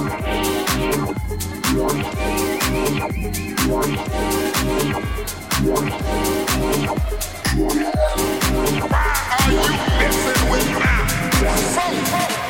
Are you messing with my soul?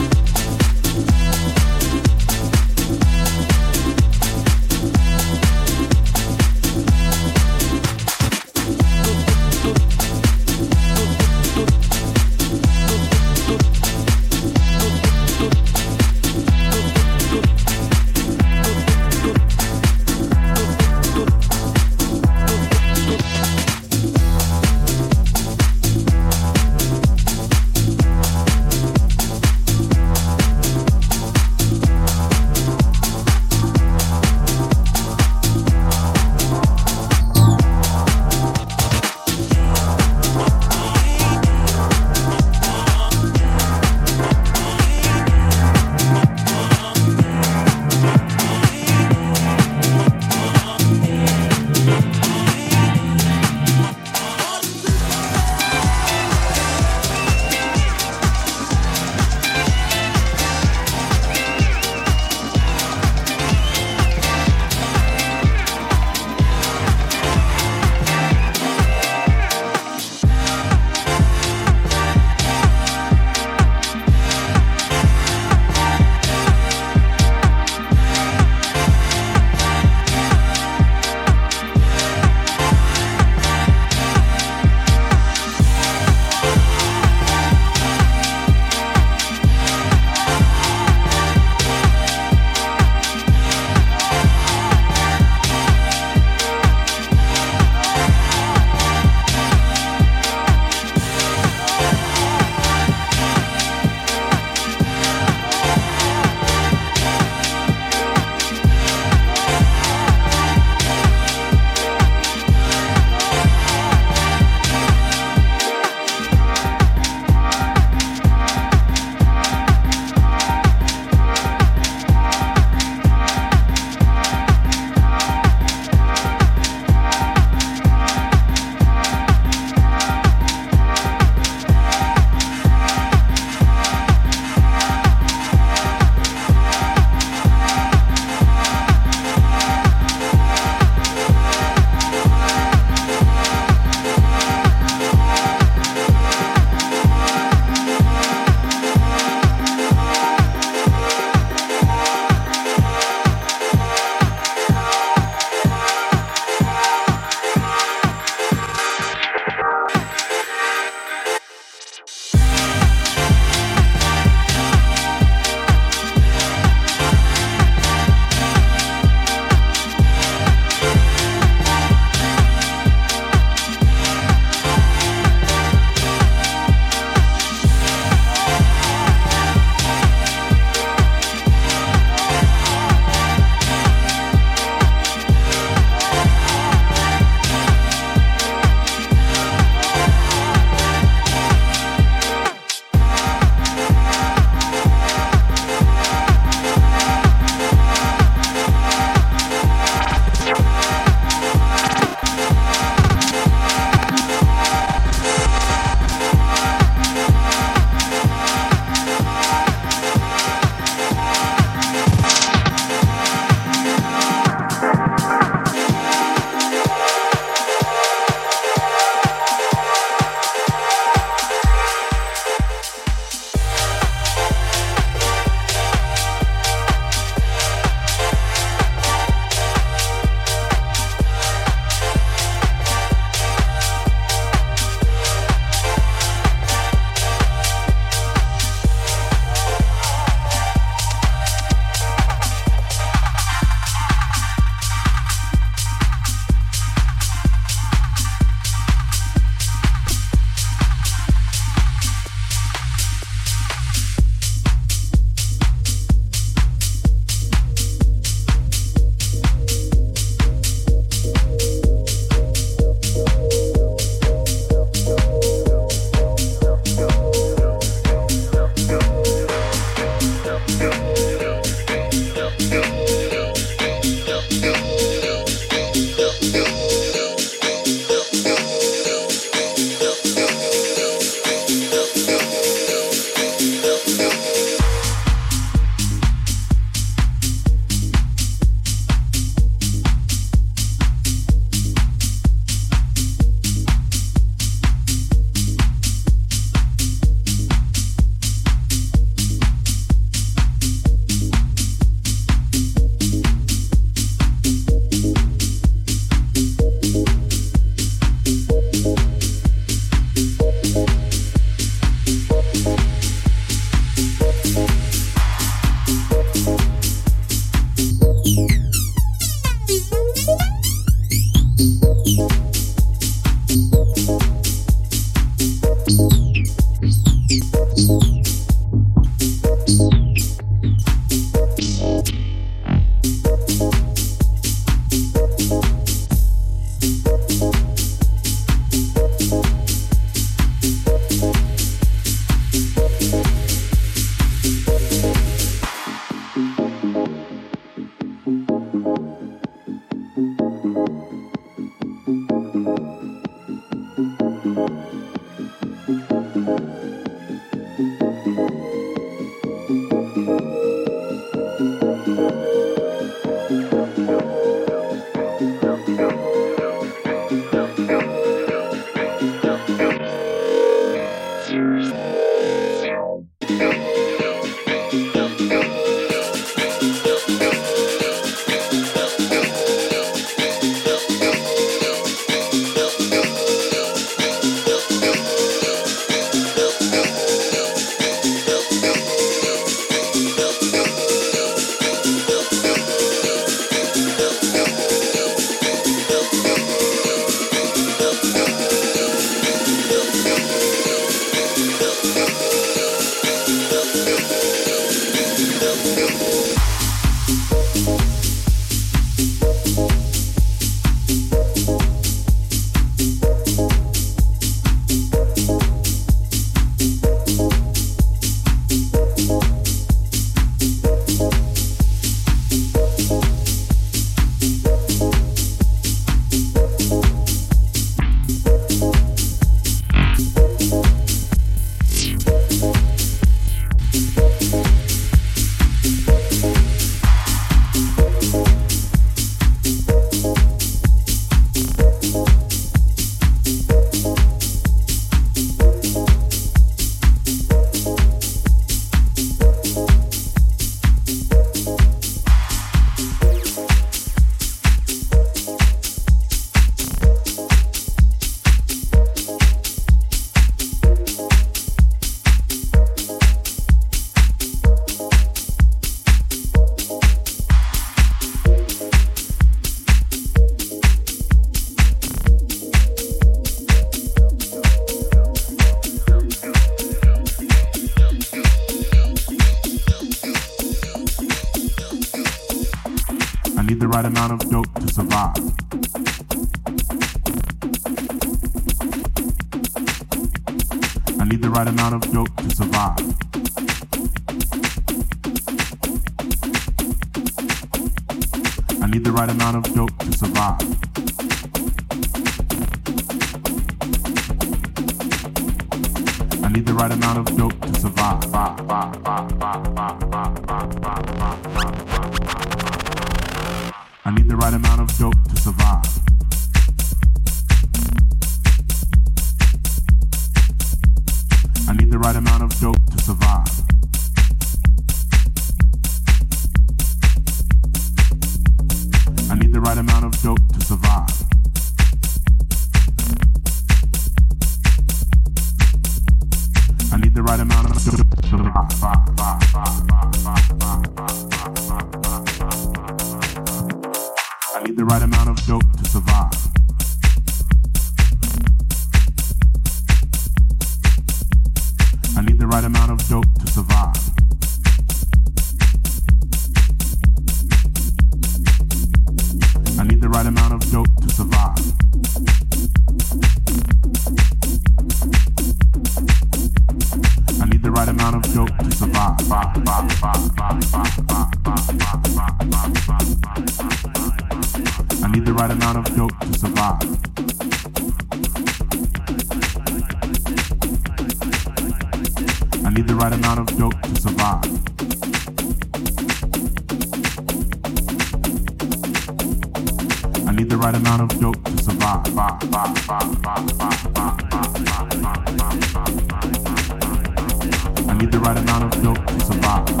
I need the right amount of milk to survive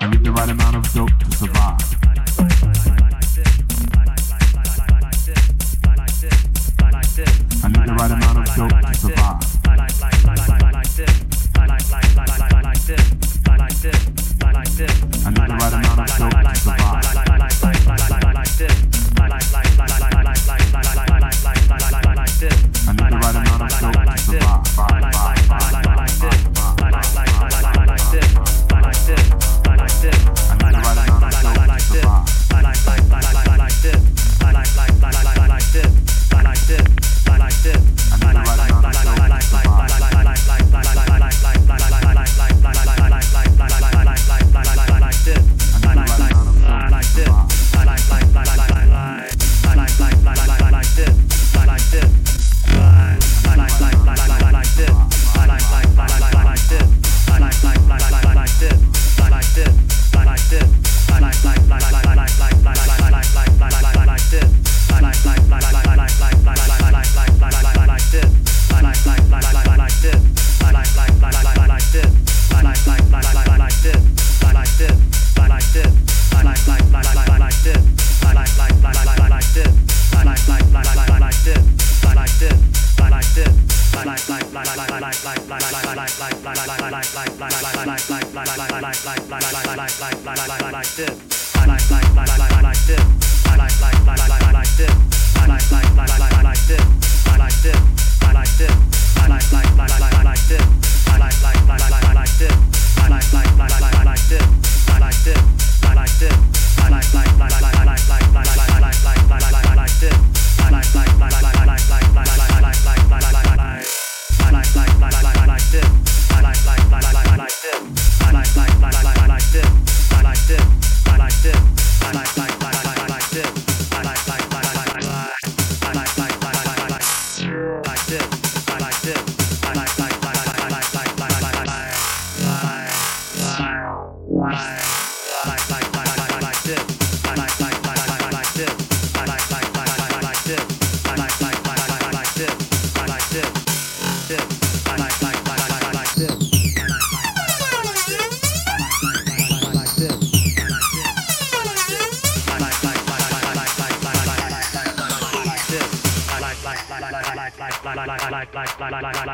I need the right amount of dope to survive.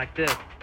like this